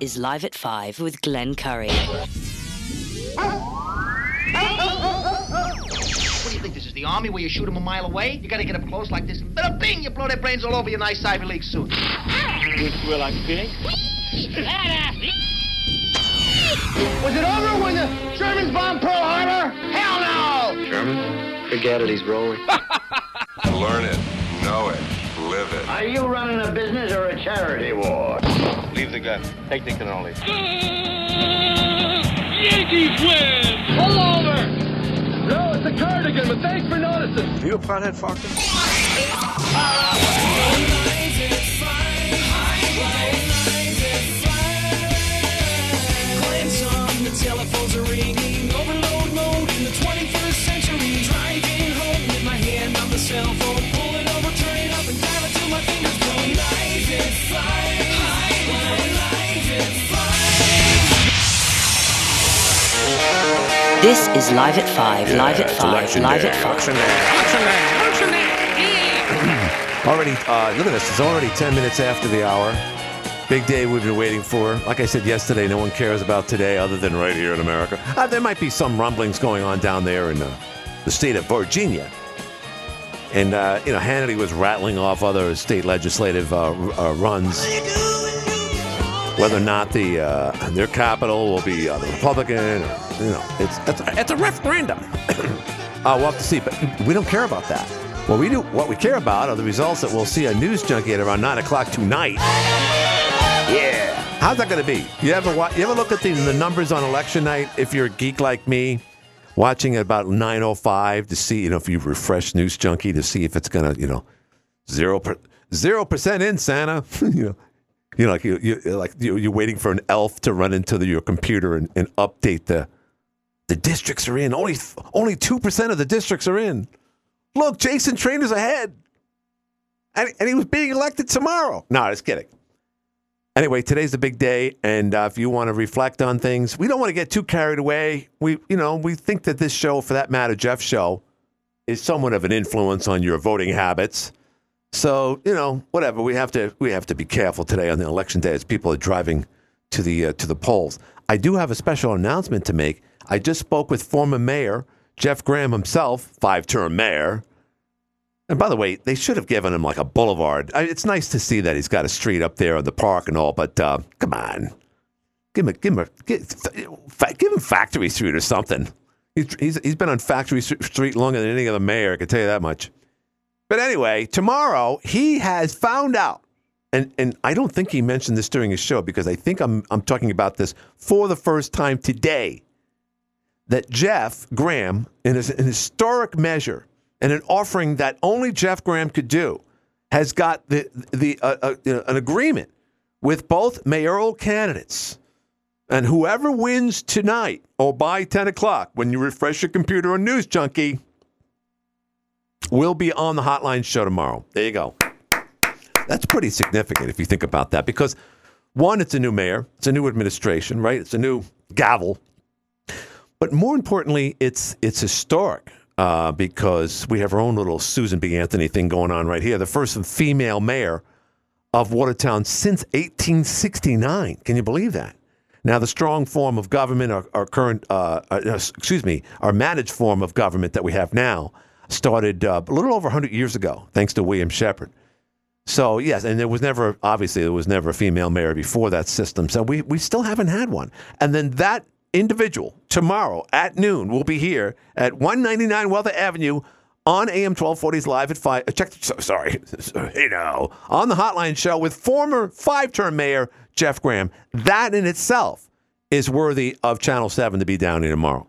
is Live at 5 with Glenn Curry. What do you think this is, the army where you shoot them a mile away? You gotta get up close like this. Bada bing, you blow their brains all over your nice Ivy League suit. You feel like pig? Was it over when the Germans bombed Pearl Harbor? Hell no! German? Forget it, he's rolling. Learn it, know it, live it. Are you running a business or a charity war? Leave the gun. Take the cannoli. Uh, Yankees win! Pull over! No, it's a cardigan, but thanks for noticing. You a pothead, Falcon? Telephones are ringing, overload mode in the 21st century. Driving home with my hand on the cell phone, This is Live at 5, Live at it's 5, election Live day, at 5. election day. Already, uh, look at this. It's already 10 minutes after the hour. Big day we've been waiting for. Like I said yesterday, no one cares about today other than right here in America. Uh, there might be some rumblings going on down there in uh, the state of Virginia. And, uh, you know, Hannity was rattling off other state legislative uh, r- uh, runs. Whether or not the uh, their capital will be uh, the Republican, or, you know, it's, it's, it's a referendum. Uh, we'll have to see, but we don't care about that. What we do, what we care about, are the results that we'll see on NewzJunky at around nine o'clock tonight. Yeah, how's that going to be? You ever wa- you ever look at the, the numbers on election night? If you're a geek like me, watching at about nine oh five to see, you know, if you refresh NewzJunky to see if it's going to, you know, zero per, zero percent in Santa, you know. You know, like you, you like you, you're waiting for an elf to run into the, your computer and, and update the the districts are in. Only only two percent of the districts are in. Look, Jason Trainor's ahead, and, and he was being elected tomorrow. No, just kidding. Anyway, today's a big day, and uh, if you want to reflect on things, we don't want to get too carried away. We, you know, we think that this show, for that matter, Jeff's show, is somewhat of an influence on your voting habits. So, you know, whatever. We have to we have to be careful today on the election day as people are driving to the uh, to the polls. I do have a special announcement to make. I just spoke with former mayor Jeff Graham himself, five-term mayor. And by the way, they should have given him like a boulevard. I, it's nice to see that he's got a street up there in the park and all, but uh, come on, give him a, give him a, give, give him Factory Street or something. He's, he's he's been on Factory Street longer than any other mayor. I can tell you that much. But anyway, tomorrow he has found out, and, and I don't think he mentioned this during his show because I think I'm, I'm talking about this for the first time today. That Jeff Graham, in a- an historic measure and an offering that only Jeff Graham could do, has got the, the, uh, uh, an agreement with both mayoral candidates. And whoever wins tonight or by 10 o'clock, when you refresh your computer on NewzJunky, will be on the hotline show tomorrow. There you go. That's pretty significant if you think about that because one, it's a new mayor, it's a new administration, right? It's a new gavel. But more importantly, it's it's historic uh, because we have our own little Susan B. Anthony thing going on right here. The first female mayor of Watertown since 1869. Can you believe that? Now, the strong form of government, our, our current, uh, uh, excuse me, our managed form of government that we have now started uh, a little over 100 years ago, thanks to William Shepard. So, yes, and there was never, obviously, there was never a female mayor before that system. So, we, we still haven't had one. And then that individual tomorrow at noon will be here at 199 Wealtha Avenue on AM 1240's live at 5. uh, Check, so- sorry, you know on the hotline show with former five term mayor Jeff Graham. That in itself is worthy of Channel 7 to be down here tomorrow,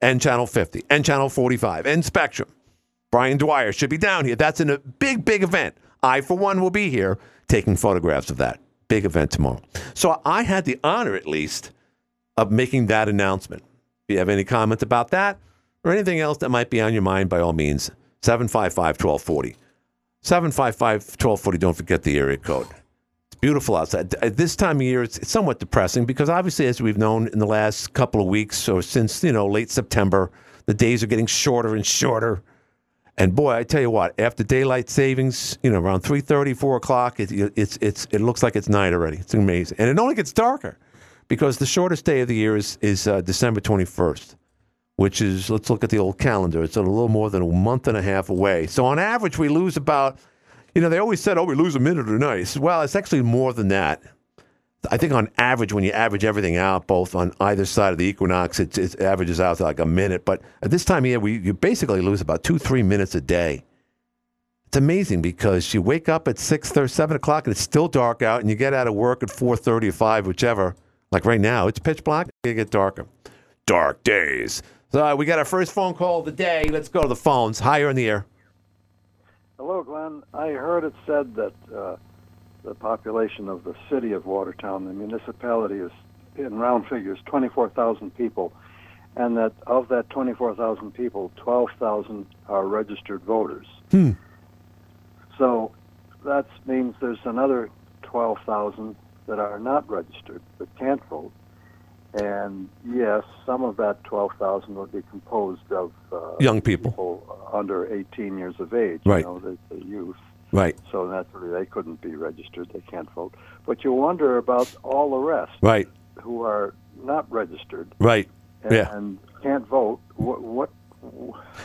and Channel 50, and Channel 45, and Spectrum. Brian Dwyer should be down here. That's in a big, big event. I, for one, will be here taking photographs of that big event tomorrow. So I had the honor, at least, of making that announcement. If you have any comments about that or anything else that might be on your mind, by all means, 755 1240. 755 1240. Don't forget the area code. It's beautiful outside. At uh, this time of year, it's somewhat depressing because obviously, as we've known in the last couple of weeks or since, you know, late September, the days are getting shorter and shorter. And boy, I tell you what, after daylight savings, you know, around 3.30, 4 o'clock, it, it's, it's, it looks like it's night already. It's amazing. And it only gets darker. because the shortest day of the year is is uh, December 21st, which is let's look at the old calendar. It's a little more than a month and a half away. So on average, we lose about, you know, they always said, oh, we lose a minute a night. Well, it's actually more than that. I think on average, when you average everything out, both on either side of the equinox, it, it averages out to like a minute. But at this time of year, we you basically lose about two, three minutes a day. It's amazing because you wake up at six or seven o'clock and it's still dark out, and you get out of work at four thirty or five, whichever. Like right now, it's pitch black. It get darker. Dark days. So uh, we got our first phone call of the day. Let's go to the phones. Higher in the air. Hello, Glenn. I heard it said that uh, the population of the city of Watertown, the municipality, is in round figures 24,000 people, and that of that 24,000 people, 12,000 are registered voters. Hmm. So that means there's another 12,000 that are not registered but can't vote. And yes, some of that 12,000 would be composed of uh, Young people. people under 18 years of age, Right. you know, the, the. Right. So naturally, they couldn't be registered. They can't vote. But you wonder about all the rest Right. who are not registered Right. and, Yeah. and can't vote. What? what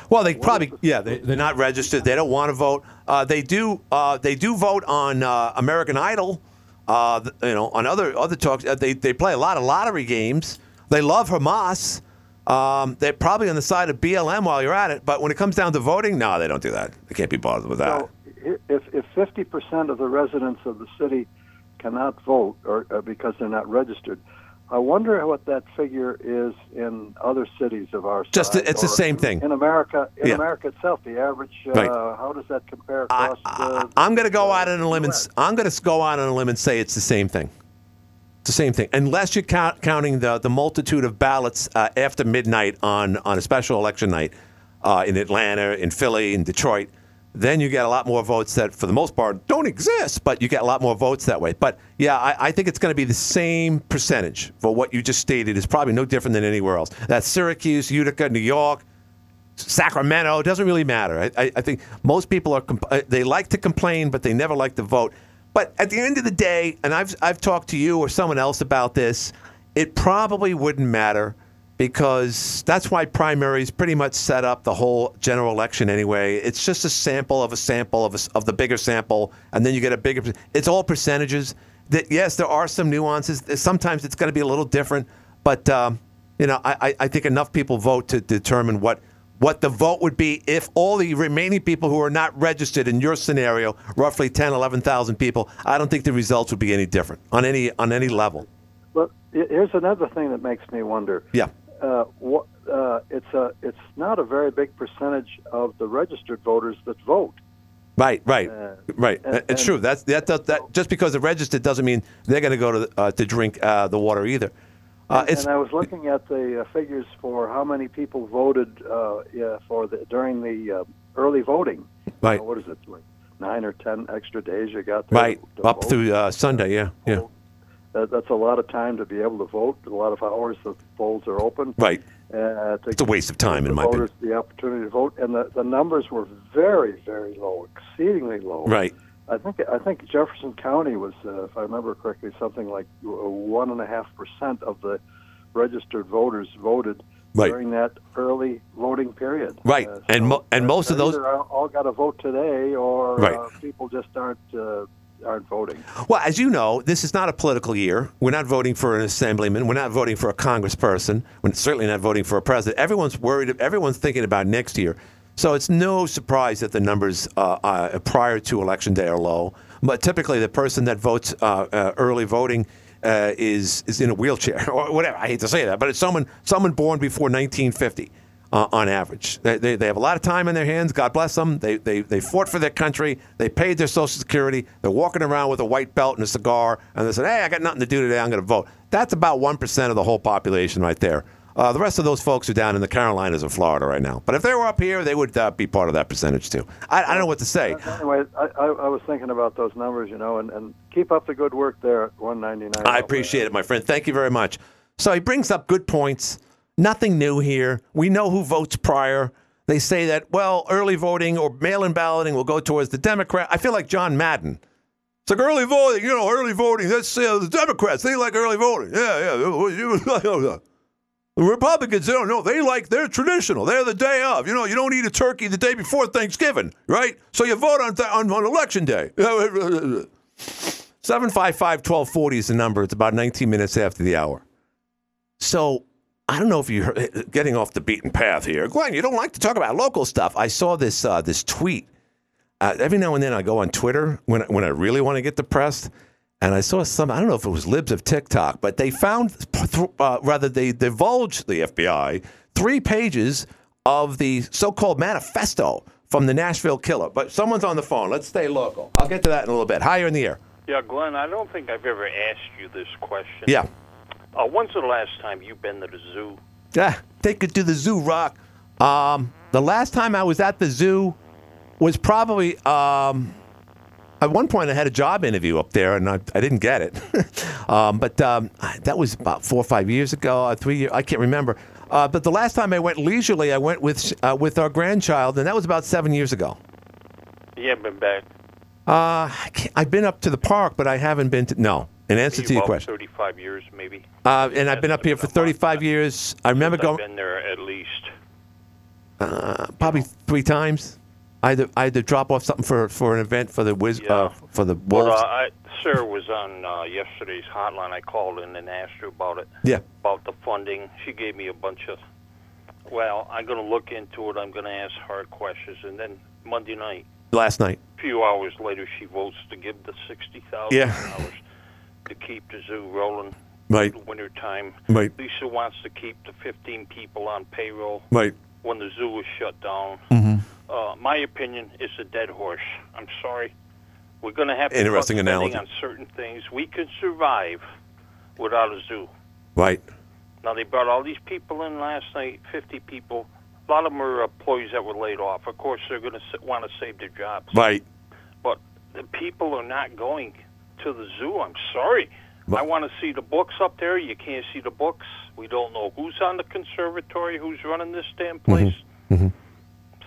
Well, they probably yeah they, they're not registered. They don't want to vote. Uh, they do uh, they do vote on uh, American Idol. Uh, you know on other other talks. Uh, they they play a lot of lottery games. They love Hamas. Um, they're probably on the side of BLM while you're at it. But when it comes down to voting, no, they don't do that. They can't be bothered with that. so if if 50% of the residents of the city cannot vote or uh, because they're not registered, I wonder what that figure is in other cities of our Just size. it's the same thing. in America. In Yeah. America itself, the average. Uh, Right. How does that compare I, across? the, I'm going to go out on a limb and I'm going to go out on a limb and say it's the same thing. It's the same thing, unless you're count, counting the the multitude of ballots uh, after midnight on on a special election night uh, in Atlanta, in Philly, in Detroit. Then you get a lot more votes that, for the most part, don't exist, but you get a lot more votes that way. But yeah, I, I think it's going to be the same percentage for what you just stated. is probably no different than anywhere else. That's Syracuse, Utica, New York, Sacramento. It doesn't really matter. I, I, I think most people are comp- uh, they like to complain, but they never like to vote. But at the end of the day, and I've I've talked to you or someone else about this, it probably wouldn't matter because that's why primaries pretty much set up the whole general election anyway. It's just a sample of a sample of a of the bigger sample, and then you get a bigger. It's all percentages. That yes, there are some nuances. Sometimes it's going to be a little different, but um, you know, I, I- think enough people vote to determine what what the vote would be if all the remaining people who are not registered in your scenario, roughly 10, 11,000 people, I don't think the results would be any different on any on any level. But he- here's another thing that makes me wonder. Yeah. Uh, what, uh, it's a it's not a very big percentage of the registered voters that vote. Right, right, Uh, right. and- it's and- true. That's that, does that. Just because they're registered doesn't mean they're going to go to uh, to drink uh, the water either. Uh, And, and I was looking at the uh, figures for how many people voted uh, yeah, for the during the uh, early voting. Right. What is it? Like nine or ten extra days you got there right to up vote? through uh, Sunday. Yeah, yeah. That, that's a lot of time to be able to vote. A lot of hours the polls are open. Right. Uh, It's a waste of time, in my voters the opportunity to vote, and the, the numbers were very, very low, exceedingly low. Right. I think I think Jefferson County was, uh, if I remember correctly, something like uh, one and a half percent of the registered voters voted Right. during that early voting period. Right. Uh, And mo- and most of those- all- all got to vote today, or Right. uh, people just aren't uh, aren't voting. Well, as you know, this is not a political year. We're not voting for an assemblyman. We're not voting for a congressperson. We're certainly not voting for a president. Everyone's worried. Everyone's thinking about next year. So it's no surprise that the numbers uh, uh, prior to election day are low. But typically, the person that votes uh, uh, early voting uh, is is in a wheelchair or whatever. I hate to say that, but it's someone someone born before 1950 uh, on average. They, they, they have a lot of time in their hands. God bless them. They, they, they fought for their country. They paid their Social Security. They're walking around with a white belt and a cigar, and they said, hey, I got nothing to do today. I'm going to vote. That's about 1% of the whole population right there. Uh, the rest of those folks are down in the Carolinas and Florida right now. But if they were up here, they would uh, be part of that percentage too. I, I don't know what to say. Anyway, I, I, I was thinking about those numbers, you know, and, and keep up the good work there at 199. I appreciate it, my friend. Thank you very much. So he brings up good points. Nothing new here. We know who votes prior. They say that, well, early voting or mail in balloting will go towards the Democrat. I feel like John Madden. It's like early voting, you know, early voting. That's uh, the Democrats. They like early voting. Yeah, yeah. The Republicans, they don't know. They like, they're traditional. They're the day of. You know, you don't eat a turkey the day before Thanksgiving, right? So you vote on, th- on, on election day. 755 1240 is the number. It's about 19 minutes after the hour. So I don't know if you're getting off the beaten path here. Glenn, you don't like to talk about local stuff. I saw this uh, this tweet. Uh, every now and then I go on Twitter when, when I really want to get depressed. And I saw some, I don't know if it was libs of TikTok, but they found, uh, rather, they divulged the FBI three pages of the so called manifesto from the Nashville killer. But someone's on the phone. Let's stay local. I'll get to that in a little bit. Higher in the air. Yeah, Glenn, I don't think I've ever asked you this question. Yeah. Uh, when's the last time you've been to the zoo? Yeah, take it to the zoo, Rock. Um, the last time I was at the zoo was probably um, at one point I had a job interview up there and I, I didn't get it. um, but um, that was about four or five years ago, uh, three years, I can't remember. Uh, but the last time I went leisurely, I went with uh, with our grandchild, and that was about seven years ago. You haven't been back. Uh, I I've been up to the park, but I haven't been to. No, in answer to your question. 35 years, maybe. Uh, and I've been up here for 35 years. I remember I've going been there at least. uh, probably three times. I had to, I had to drop off something for, for an event for the Wiz, uh, for the Wolves. uh, I, Sarah was on uh, yesterday's hotline. I called in and asked her about it. Yeah. About the funding. She gave me a bunch of. Well, I'm going to look into it. I'm going to ask hard questions, and then Monday night, last night. a few hours later, she votes to give the sixty thousand Yeah. To keep the zoo rolling. Right. in the winter time. Right. Lisa wants to keep the 15 people on payroll Right. when the zoo is shut down. Mm-hmm. Uh, my opinion is a dead horse. I'm sorry. We're going to have to Interesting analogy. on certain things. We can survive without a zoo. Right. Now they brought all these people in last night, 50 people. A lot of them are employees that were laid off. Of course, they're going to want to save their jobs. Right. But the people are not going to the zoo. I'm sorry. I want to see the books up there. You can't see the books. We don't know who's on the conservatory, who's running this damn place. Mm-hmm.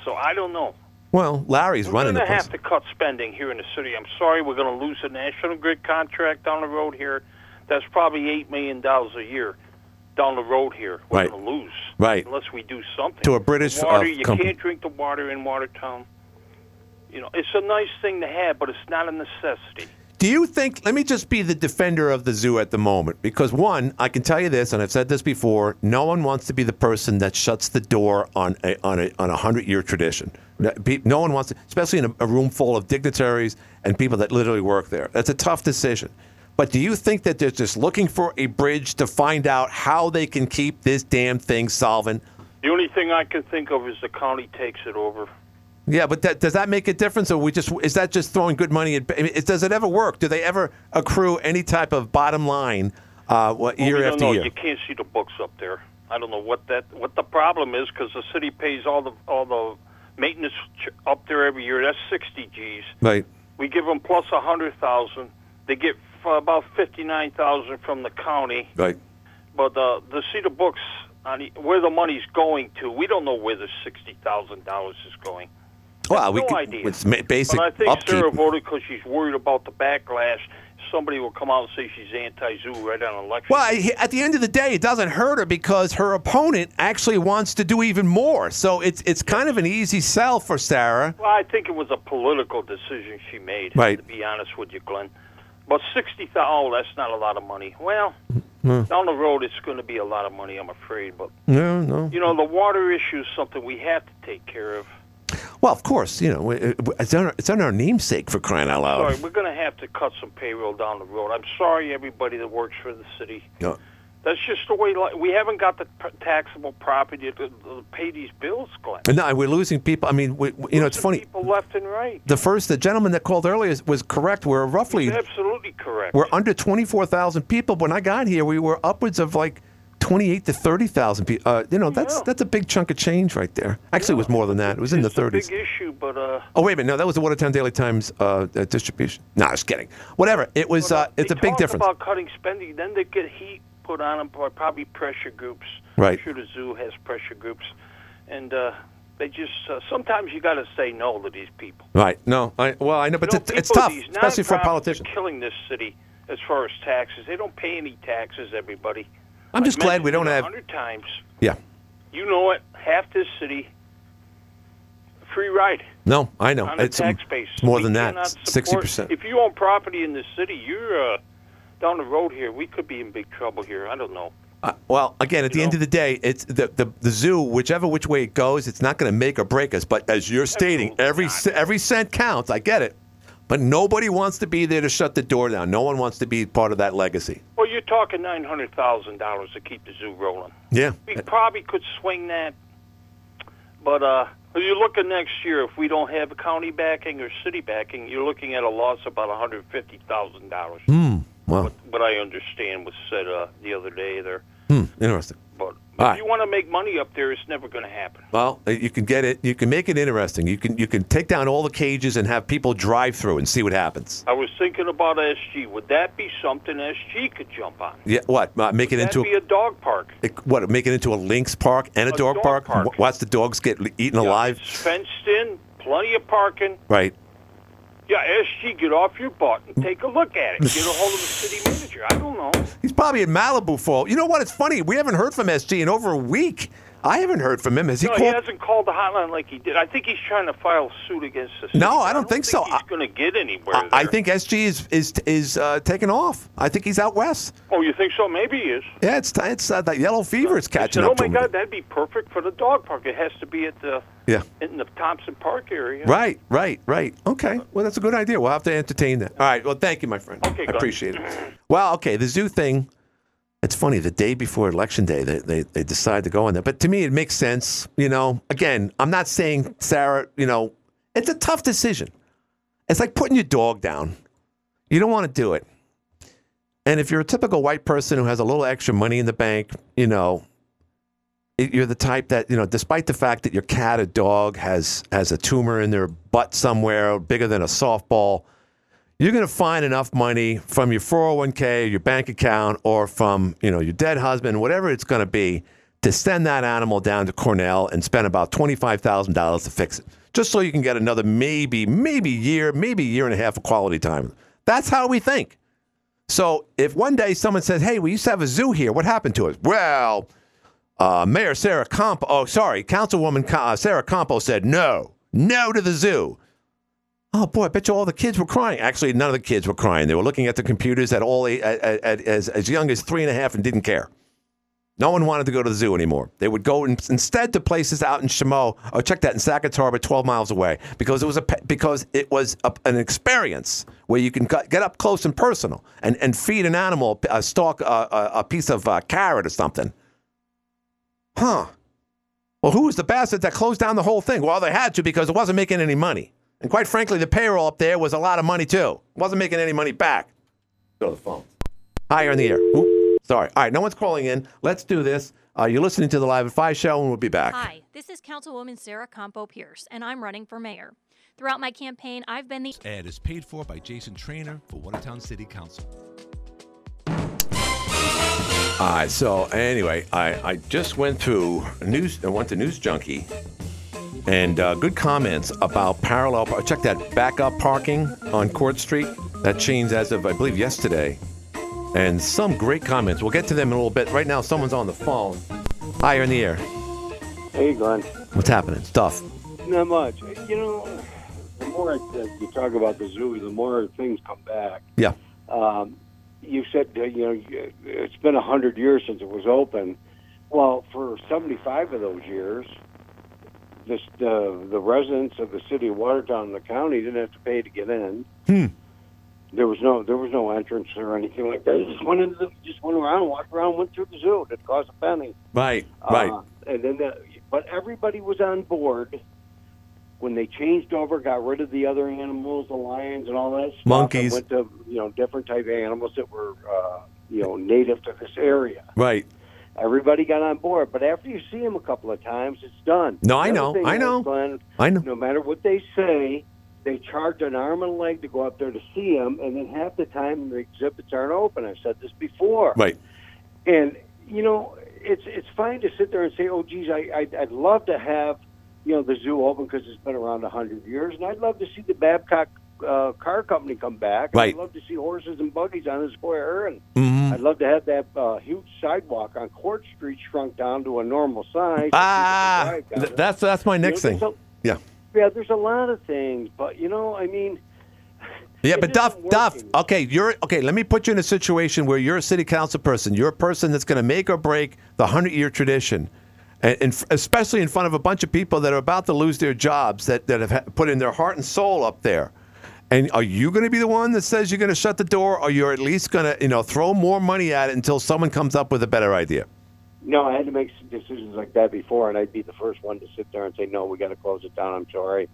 So I don't know. Well, Larry's We're running the going to have to cut spending here in the city. I'm sorry, we're going to lose a National Grid contract down the road here. That's probably eight million dollars a year down the road here. We're Right. going to lose Right. unless we do something. To a British, water, uh, you company. can't drink the water in Watertown. You know, it's a nice thing to have, but it's not a necessity. Do you think? Let me just be the defender of the zoo at the moment, because one, I can tell you this, and I've said this before: no one wants to be the person that shuts the door on a on a on a hundred year tradition. No one wants to, especially in a, a room full of dignitaries and people that literally work there. That's a tough decision. But do you think that they're just looking for a bridge to find out how they can keep this damn thing solvent? The only thing I can think of is the county takes it over. Yeah, but that, does that make a difference, or we just is that just throwing good money at? I mean, it- does it ever work? Do they ever accrue any type of bottom line uh, what, year after know. year? You can't see the books up there. I don't know what that what the problem is because the city pays all the all the maintenance up there every year. That's sixty G's. Right. We give them plus a hundred thousand. They get f- about fifty nine thousand from the county. Right. But uh, the books on the, where the money's going to, we don't know where the sixty thousand dollars is going. Well, we no could, idea. it's basic But I think upkeep. Sarah voted because she's worried about the backlash. Somebody will come out and say she's anti-zoo right on election. Well, at the end of the day, it doesn't hurt her because her opponent actually wants to do even more. So it's it's kind of an easy sell for Sarah. Well, I think it was a political decision she made. Right. To be honest with you, Glenn. But sixty thousand. Oh, that's not a lot of money. Well, Hmm. down the road, it's going to be a lot of money. I'm afraid. But No, no. you know, the water issue is something we have to take care of. Well, of course, you know it's on our, it's on our namesake for crying out loud. Sorry, we're going to have to cut some payroll down the road. I'm sorry, everybody that works for the city. That's just the way. We haven't got the taxable property to, pay these bills, Glenn. No, we're losing people. I mean, we, we- you know, it's funny. People left and right. The first, the gentleman that called earlier was correct. We're roughly Absolutely correct. we're under twenty four thousand people. When I got here, we were upwards of like twenty eight to thirty thousand people. Uh, you know, that's Yeah. that's a big chunk of change right there. Actually, it was more than that. It was in the it's a thirties. big issue, but uh, Oh wait a minute, no, that was the Watertown Daily Times uh, uh, distribution. No, I was kidding. Whatever, it was. Uh, it's a big difference. about cutting spending. Then they get heat put on them by probably pressure groups. Right. I'm sure the zoo has pressure groups, and uh, They just uh, sometimes you got to say no to these people. Right. No. I, well, I know, but You know, it's, it's tough, especially for politicians. Killing this city as far as taxes. They don't pay any taxes. Everybody. I'm just I've glad we don't a have. hundred times. Yeah. You know it. Half this city, free ride. No, I know. On It's, tax base. it's more We than that. Sixty percent. If you own property in this city, you're uh, down the road here. We could be in big trouble here. I don't know. Uh, well, again, at the end of the day, it's the, the the zoo. Whichever which way it goes, it's not going to make or break us. But as you're stating, every c- every cent counts. I get it, but nobody wants to be there to shut the door down. No one wants to be part of that legacy. You're talking nine hundred thousand dollars to keep the zoo rolling. Yeah. We probably could swing that, but uh, if you're looking next year, if we don't have county backing or city backing, you're looking at a loss of about one hundred fifty thousand dollars. Hmm. Well. What I understand was said uh, the other day there. Hmm. Interesting. If right. you want to make money up there, it's never going to happen. Well, uh, you can get it. You can make it interesting. You can you can take down all the cages and have people drive through and see what happens. I was thinking about SG. Would that be something SG could jump on? Yeah. What? Uh, make it That'd into be a dog park. a, what? Make it into a lynx park and a, dog, dog park. park. Watch the dogs get eaten alive. It's fenced in, plenty of parking. Right. Yeah, SG, get off your butt and take a look at it. Get a hold of the city manager. I don't know. He's probably in Malibu for. You know what? It's funny. We haven't heard from SG in over a week. I haven't heard from him. Has he no, he called? hasn't called the hotline like he did. I think he's trying to file suit against the city. No, I don't think so. He's going to get anywhere. I, I think SG is is is uh, taking off. I think he's out west. Oh, you think so? Maybe he is. Yeah, it's it's uh, that yellow fever is I catching said, up oh my. God, that'd be perfect for the dog park. It has to be at the Yeah. in the Thompson Park area. Right, right, right. Okay. Well, that's a good idea. We'll have to entertain that. All right. Well, thank you, my friend. Okay, I appreciate it. Well, okay. The zoo thing. It's funny. The day before election day, they, they they decide to go on there. But to me, it makes sense. You know. Again, I'm not saying Sarah. You know, it's a tough decision. It's like putting your dog down. You don't want to do it. And if you're a typical white person who has a little extra money in the bank, you know, you're the type that you know, despite the fact that your cat or dog has has a tumor in their butt somewhere bigger than a softball, you're going to find enough money from your 401k, your bank account, or from you know your dead husband, whatever it's going to be, to send that animal down to Cornell and spend about twenty five thousand dollars to fix it, just so you can get another maybe maybe year, maybe year and a half of quality time. That's how we think. So if one day someone says, "Hey, we used to have a zoo here. What happened to it?" Well, uh, Mayor Sarah Compo, oh, sorry, Councilwoman uh, Sarah Compo said no, no to the zoo. Oh boy, I bet you all the kids were crying. Actually, none of the kids were crying. They were looking at the computers at all at, at, at, as as young as three and a half and didn't care. No one wanted to go to the zoo anymore. They would go in, instead to places out in Chaumont or check that in Harbor, 12 miles away, because it was a because it was a, an experience where you can get up close and personal and, and feed an animal a stalk a, a piece of uh, carrot or something. Huh. Well, who was the bastard that closed down the whole thing? Well, they had to because it wasn't making any money. And quite frankly, the payroll up there was a lot of money too. Wasn't making any money back. Go to the phone. Hi, you're in the air. Oop, sorry. All right, no one's calling in. Let's do this. Uh, you're listening to the Live at 5 show, and we'll be back. Hi, this is Councilwoman Sarah Compo Pierce, and I'm running for mayor. Throughout my campaign, I've been the Ad is paid for by Jason Trainer for Watertown City Council. All right, so anyway, I, I just went through news. I went to NewzJunky, and uh, good comments about parallel. par- Check that backup parking on Court Street. That changed as of I believe yesterday, and some great comments. We'll get to them in a little bit. Right now, someone's on the phone. Hi, you're in the air. Hey, Glenn. What's happening? Stuff. Not much. You know, the more I, uh, you talk about the zoo, the more things come back. Yeah. Um, you said, uh, you know, it's been a hundred years since it was open. Well, for seventy-five of those years, this the the residents of the city of Watertown and the county didn't have to pay to get in. Hmm. There was no there was no entrance or anything like that. Just went into the, just went around, walked around, went through the zoo. It didn't cost a penny. Right. Right. Uh, and then, the, but everybody was on board when they changed over, got rid of the other animals, the lions and all that stuff. Monkeys. Went to you know different type of animals that were uh, you know native to this area. right. Everybody got on board, but after you see them a couple of times, it's done. No, I know, I know. Glenn, I know. No matter what they say, they charge an arm and a leg to go up there to see them, and then half the time the exhibits aren't open. I've said this before. Right. And you know, it's it's fine to sit there and say, "Oh, geez, I I'd, I'd love to have, you know, the zoo open because it's been around a hundred years, and I'd love to see the Babcock uh, Car Company come back. Right. I'd love to see horses and buggies on the square, and Mhm. I'd love to have that uh, huge sidewalk on Court Street shrunk down to a normal size. Ah, th- that's that's my You know, next thing. a- Yeah. Yeah, there's a lot of things, but you know, I mean, Yeah, but Duff, Duff. Okay, you're okay. Let me put you in a situation where you're a city council person. You're a person that's going to make or break the hundred year tradition, and, and especially in front of a bunch of people that are about to lose their jobs that that have ha- put in their heart and soul up there. And are you going to be the one that says you're going to shut the door, or you're at least going to, you know, throw more money at it until someone comes up with a better idea? no, I had to make some decisions like that before, and I'd be the first one to sit there and say, no, we got to close it down. I'm sorry,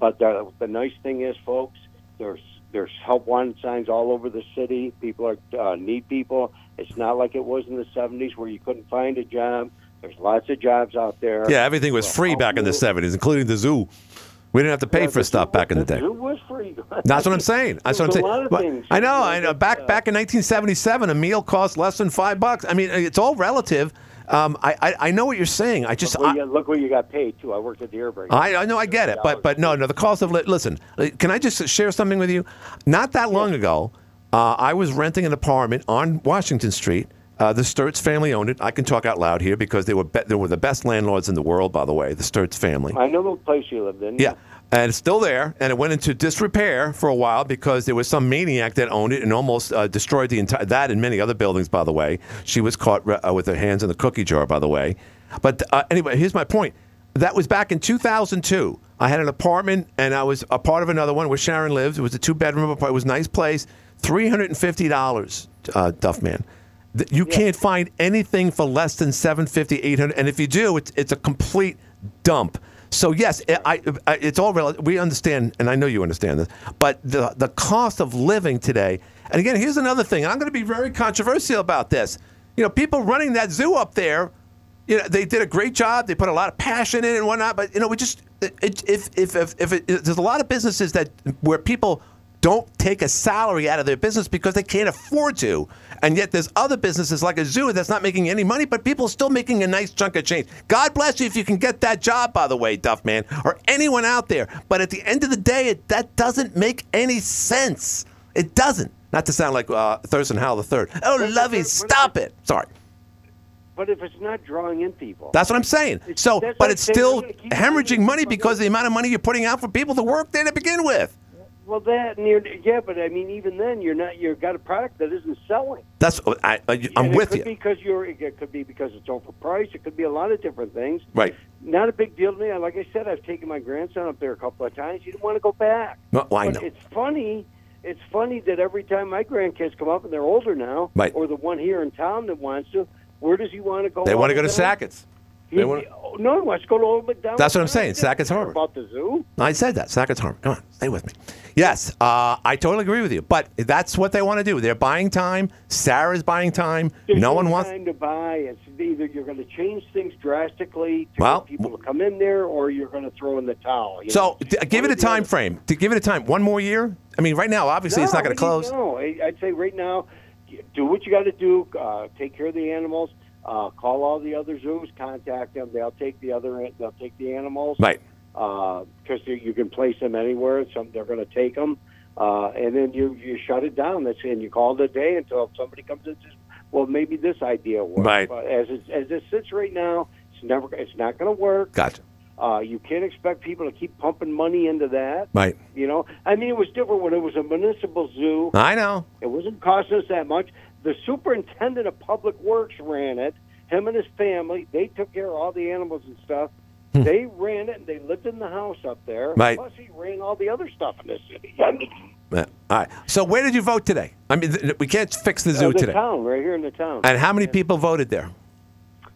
but the, the nice thing is, folks, there's there's help wanted signs all over the city. People are uh, need people. It's not like it was in the '70s where you couldn't find a job. There's lots of jobs out there. Yeah, everything was free back in the '70s, including the zoo. We didn't have to pay Yeah, for stuff back in the day. was free. That's what I'm saying. That's what I'm saying. a lot of But things. I know. I know. Back back in 1977, a meal cost less than five bucks. I mean, it's all relative. Um, I, I I know what you're saying. I just Look where, I, you, look you got paid too. I worked at the air brake. I, I know I get it, but but no no the cost of li- listen. Can I just share something with you? Not that long ago, uh, I was renting an apartment on Washington Street. Uh, the Sturts family owned it. I can talk out loud here because they were be- they were the best landlords in the world. By the way, the Sturts family. I know the place you lived in. Yeah. And it's still there, and it went into disrepair for a while because there was some maniac that owned it and almost uh, destroyed the entire that and many other buildings. By the way, she was caught uh, with her hands in the cookie jar. By the way, but uh, anyway, here's my point. That was back in 2002. I had an apartment, and I was a part of another one where Sharon lived. It was a two bedroom apartment. It was a nice place. Three hundred and fifty dollars, uh, Duff man. You can't find anything for less than 750 800 and if you do, it's, it's a complete dump. So yes, I, I, it's all relative. We understand, and I know you understand this. But the the cost of living today, and again, here's another thing. I'm going to be very controversial about this. You know, people running that zoo up there, you know, they did a great job. They put a lot of passion in it and whatnot. But you know, we just it, it, if if if, if it, there's a lot of businesses that where people don't take a salary out of their business because they can't afford to. And yet there's other businesses like a zoo that's not making any money, but people are still making a nice chunk of change. God bless you if you can get that job, by the way, Duff Man, or anyone out there. But at the end of the day, it, that doesn't make any sense. It doesn't. Not to sound like uh, Thurston Howell III. Oh, Lovey, stop it. Sorry. But if it's not drawing in people, That's what I'm saying. It's- So, but it's still they're gonna keep hemorrhaging money because of the amount of money you're putting out for people to work there to begin with. Well, that and you're, yeah, but I mean, even then, you're not. You've got a product that isn't selling. That's I, I, I'm And with it you. could Be because you're. It could be because it's overpriced. It could be a lot of different things. Right. Not a big deal to me. Like I said, I've taken my grandson up there a couple of times. He didn't want to go back. No, I know. It's funny. It's funny that every time my grandkids come up and they're older now, Right. or the one here in town that wants to, where does he want to go? They want to go to? Sackett's. He, They oh, no, he wants to go to Old McDonald. That's what I'm saying. Sackets Harbor. About the zoo. I said that. Sackets Harbor. Come on, stay with me. Yes, uh, I totally agree with you. But that's what they want to do. They're buying time. Sarah's buying time. There's no one wants. time to buy. It's either you're going to change things drastically to Well, get people to come in there, or you're going to throw in the towel. So d- give it a time frame. To give it a time. One more year. I mean, right now, obviously, it's not going to close. No, I'd say right now, do what you got to do. Uh, take care of the animals. Uh, call all the other zoos. Contact them. They'll take the other. They'll take the animals. Right. Because you can place them anywhere. Some they're going to take them, uh, and then you you shut it down. That's and you call it a day until somebody comes and says, Well, maybe this idea works. Right. But as it, as it sits right now, it's never. It's not going to work. Gotcha. Uh, you can't expect people to keep pumping money into that. Right. You know, I mean, it was different when it was a municipal zoo. I know. It wasn't costing us that much. The superintendent of public works ran it. Him and his family, they took care of all the animals and stuff. They ran it, and they lived in the house up there. Hmm. Right. Plus, he ran all the other stuff in the city. I mean, Yeah. All right. So where did you vote today? I mean, th- we can't fix the zoo uh, the today. town, right here in the town. And how many people voted there?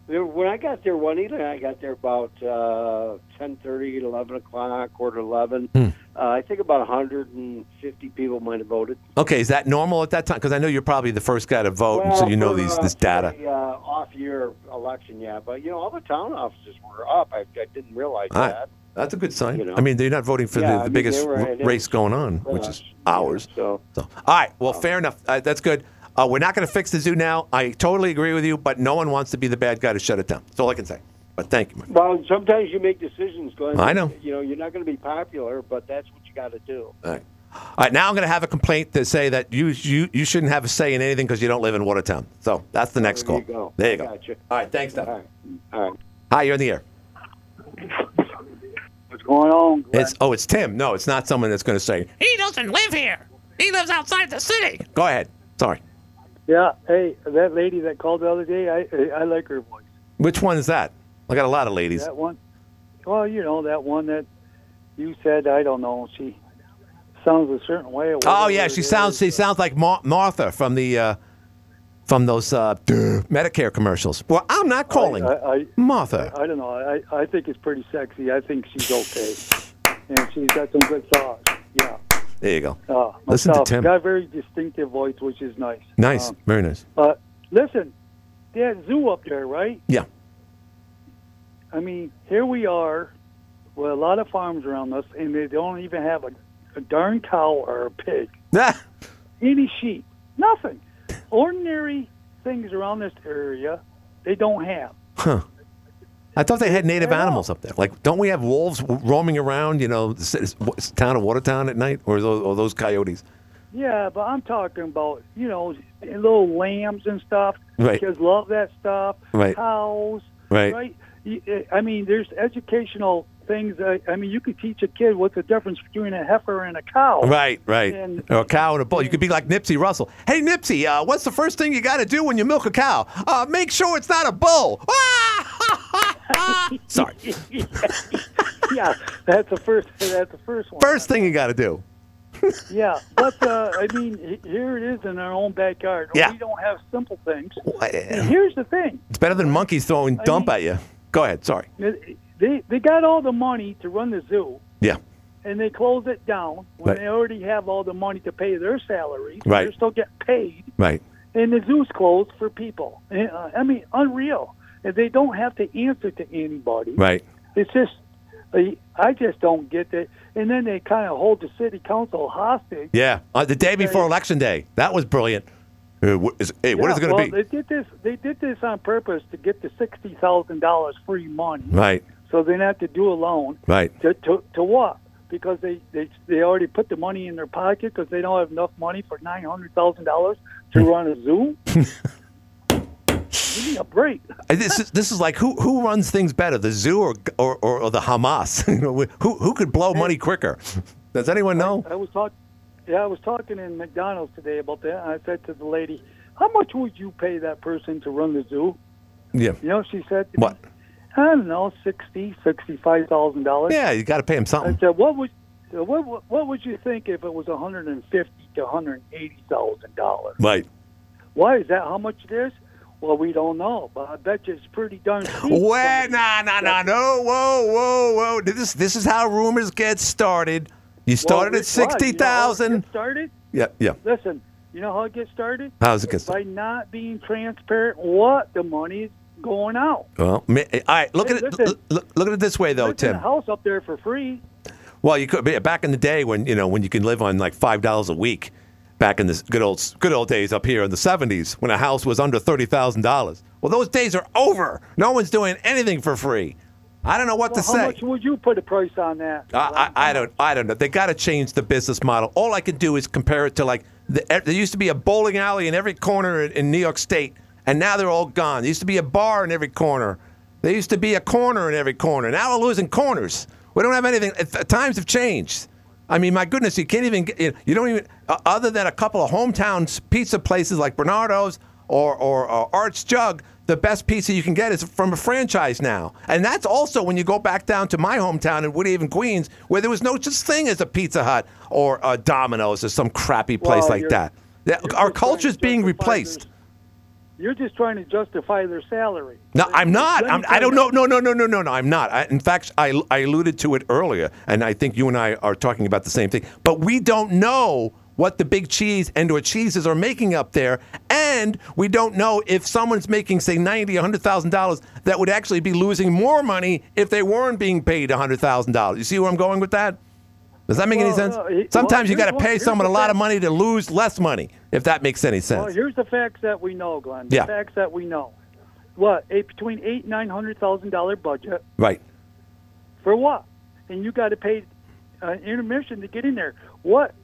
There- When I got there, one evening, I got there about uh, 10.30, 11 o'clock, quarter 11. Hmm. Uh, I think about 150 people might have voted. Okay, is that normal at that time? Because I know you're probably the first guy to vote, and so you know these uh, this data. uh, off-year election, yeah. But, you know, all the town offices were up. I, I didn't realize All right. that. That's a good sign. You know. I mean, they're not voting for Yeah, I the, the mean, biggest were- race going on, which is ours. So, So, all right. Well, fair enough. Uh, that's good. Uh, we're not going to fix the zoo now. I totally agree with you, but no one wants to be the bad guy to shut it down. That's all I can say. But thank you. Well, sometimes you make decisions, Glenn. I know. You know, you're not going to be popular, but that's what you got to do. All right. All right, now I'm going to have a complaint to say that you you, you shouldn't have a say in anything because you don't live in Watertown. So that's the next call. There call. you go. There you go. Gotcha. All right, thanks, Doug. All right. All right. Hi, you're in the air. What's going on? It's oh, it's Tim. No, it's not someone that's going to say He doesn't live here. He lives outside the city. Go ahead. Sorry. Yeah. Hey, that lady that called the other day, I I like her voice. Which one is that? I got a lot of ladies. That one. Well, you know that one that you said. I don't know. She sounds a certain way. Oh yeah, she is. sounds she sounds like Mar- Martha from the uh, from those uh, Medicare commercials. Well, I'm not calling I, I, Martha. I don't know. I I think it's pretty sexy. I think she's okay, and she's got some good thoughts. Yeah. There you go. Uh, Listen to Tim. Got a very distinctive voice, which is nice. Nice, Um, very nice. But listen, that zoo up there, right? Yeah. I mean, here we are with a lot of farms around us, and they don't even have a, a darn cow or a pig, any sheep, nothing. Ordinary things around this area, they don't have. huh. I thought they had native animals up there. Like, don't we have wolves roaming around? You know, the town of Watertown at night, or those, or those coyotes? Yeah, but I'm talking about you know little lambs and stuff. Right. Kids love that stuff. Right. Cows. Right. Right. I mean, there's educational things. I mean, you could teach a kid what's the difference between a heifer and a cow. Right, right. And- or a cow and a bull. You could be like Nipsey Russell. Hey, Nipsey, uh, what's the first thing you got to do when you milk a cow? Uh, make sure it's not a bull. Sorry. yeah, that's the first. That's the first one. First thing you got to do. Yeah, but uh, I mean, here it is in our own backyard. Yeah. We don't have simple things. And here's the thing: It's better than monkeys throwing I dump mean- at you. Go ahead. Sorry. they they got all the money to run the zoo. Yeah. and they close it down when Right. they already have all the money to pay their salaries. Right. They're still getting paid, Right. and the zoo's closed for people. Uh, I mean, unreal. And they don't have to answer to anybody. Right. It's just, I I just don't get it. And then they kind of hold the city council hostage. Yeah. Uh, the day before election day. That was brilliant. Uh, what is, hey, what Yeah, is it going well, to be? They did this. They did this on purpose to get the sixty thousand dollars free money, Right. so they don't have to do a loan. Right. To to, to what? Because they, they they already put the money in their pocket because they don't have enough money for nine hundred thousand dollars to run a zoo. Give me a break. Uh, This is this is like who who runs things better, the zoo or or, or, or the Hamas? you know, who who could blow money quicker? Does anyone know? I was talking. Yeah, I was talking in McDonald's today about that. I said to the lady, "How much would you pay that person to run the zoo?" Yeah. You know, she said, to What? Me, "I don't know, sixty, sixty-five thousand dollars." Yeah, you got to pay him I something. said, "What would what what- what would you think if it was one hundred and fifty to one hundred eighty thousand dollars?" Right. Why is that? How much it is? Well, we don't know, but I bet you it's pretty darn cheap. Wait, nah, nah, nah, no, whoa, whoa, whoa. This this is how rumors get started. You started Well, at? You know sixty thousand. started? Yeah, yeah. Listen, you know how it gets started? How's it get started? By not being transparent what the money is going out. Well, ma- eh, all right. Look Hey, at it. listen. Look, look, look at it this way, though, Tim. house up there for free. Well, you could be back in the day when you know when you can live on like five dollars a week. Back in the good old good old days up here in the seventies, when a house was under thirty thousand dollars. Well, those days are over. No one's doing anything for free. I don't know what Well, to how say. How much would you put a price on that? I, I, I don't I don't know. They got to change the business model. All I can do is compare it to like the, there used to be a bowling alley in every corner in, in New York State, and now they're all gone. There used to be a bar in every corner. There used to be a corner in every corner. Now we're losing corners. We don't have anything. Times have changed. I mean, my goodness, you can't even get. You, you don't even uh, other than a couple of hometown pizza places like Bernardo's or or, or Art's Jug. The best pizza you can get is from a franchise now, and that's also when you go back down to my hometown in Woodhaven, Queens, where there was no such thing as a Pizza Hut or a Domino's or some crappy place Well, like that. Our trying culture's being replaced. You're just trying to justify their salary. No, I'm not. I'm, I don't know. No, no, no, no, no, no. I'm not. I, in fact, I, I alluded to it earlier, and I think you and I are talking about the same thing. But we don't know what the big cheese and or cheeses are making up there, and we don't know if someone's making say ninety, a hundred thousand dollars that would actually be losing more money if they weren't being paid a hundred thousand dollars. You see where I'm going with that? Does that make any sense? no, it- Sometimes well, you got to pay someone a lot of money to lose less money, if that makes any sense. Well, here's the facts that we know, Glenn. The Yeah. facts that we know. what a between eight and nine hundred thousand dollar budget Right. for what? And you got to pay uh, intermission to get in there. What?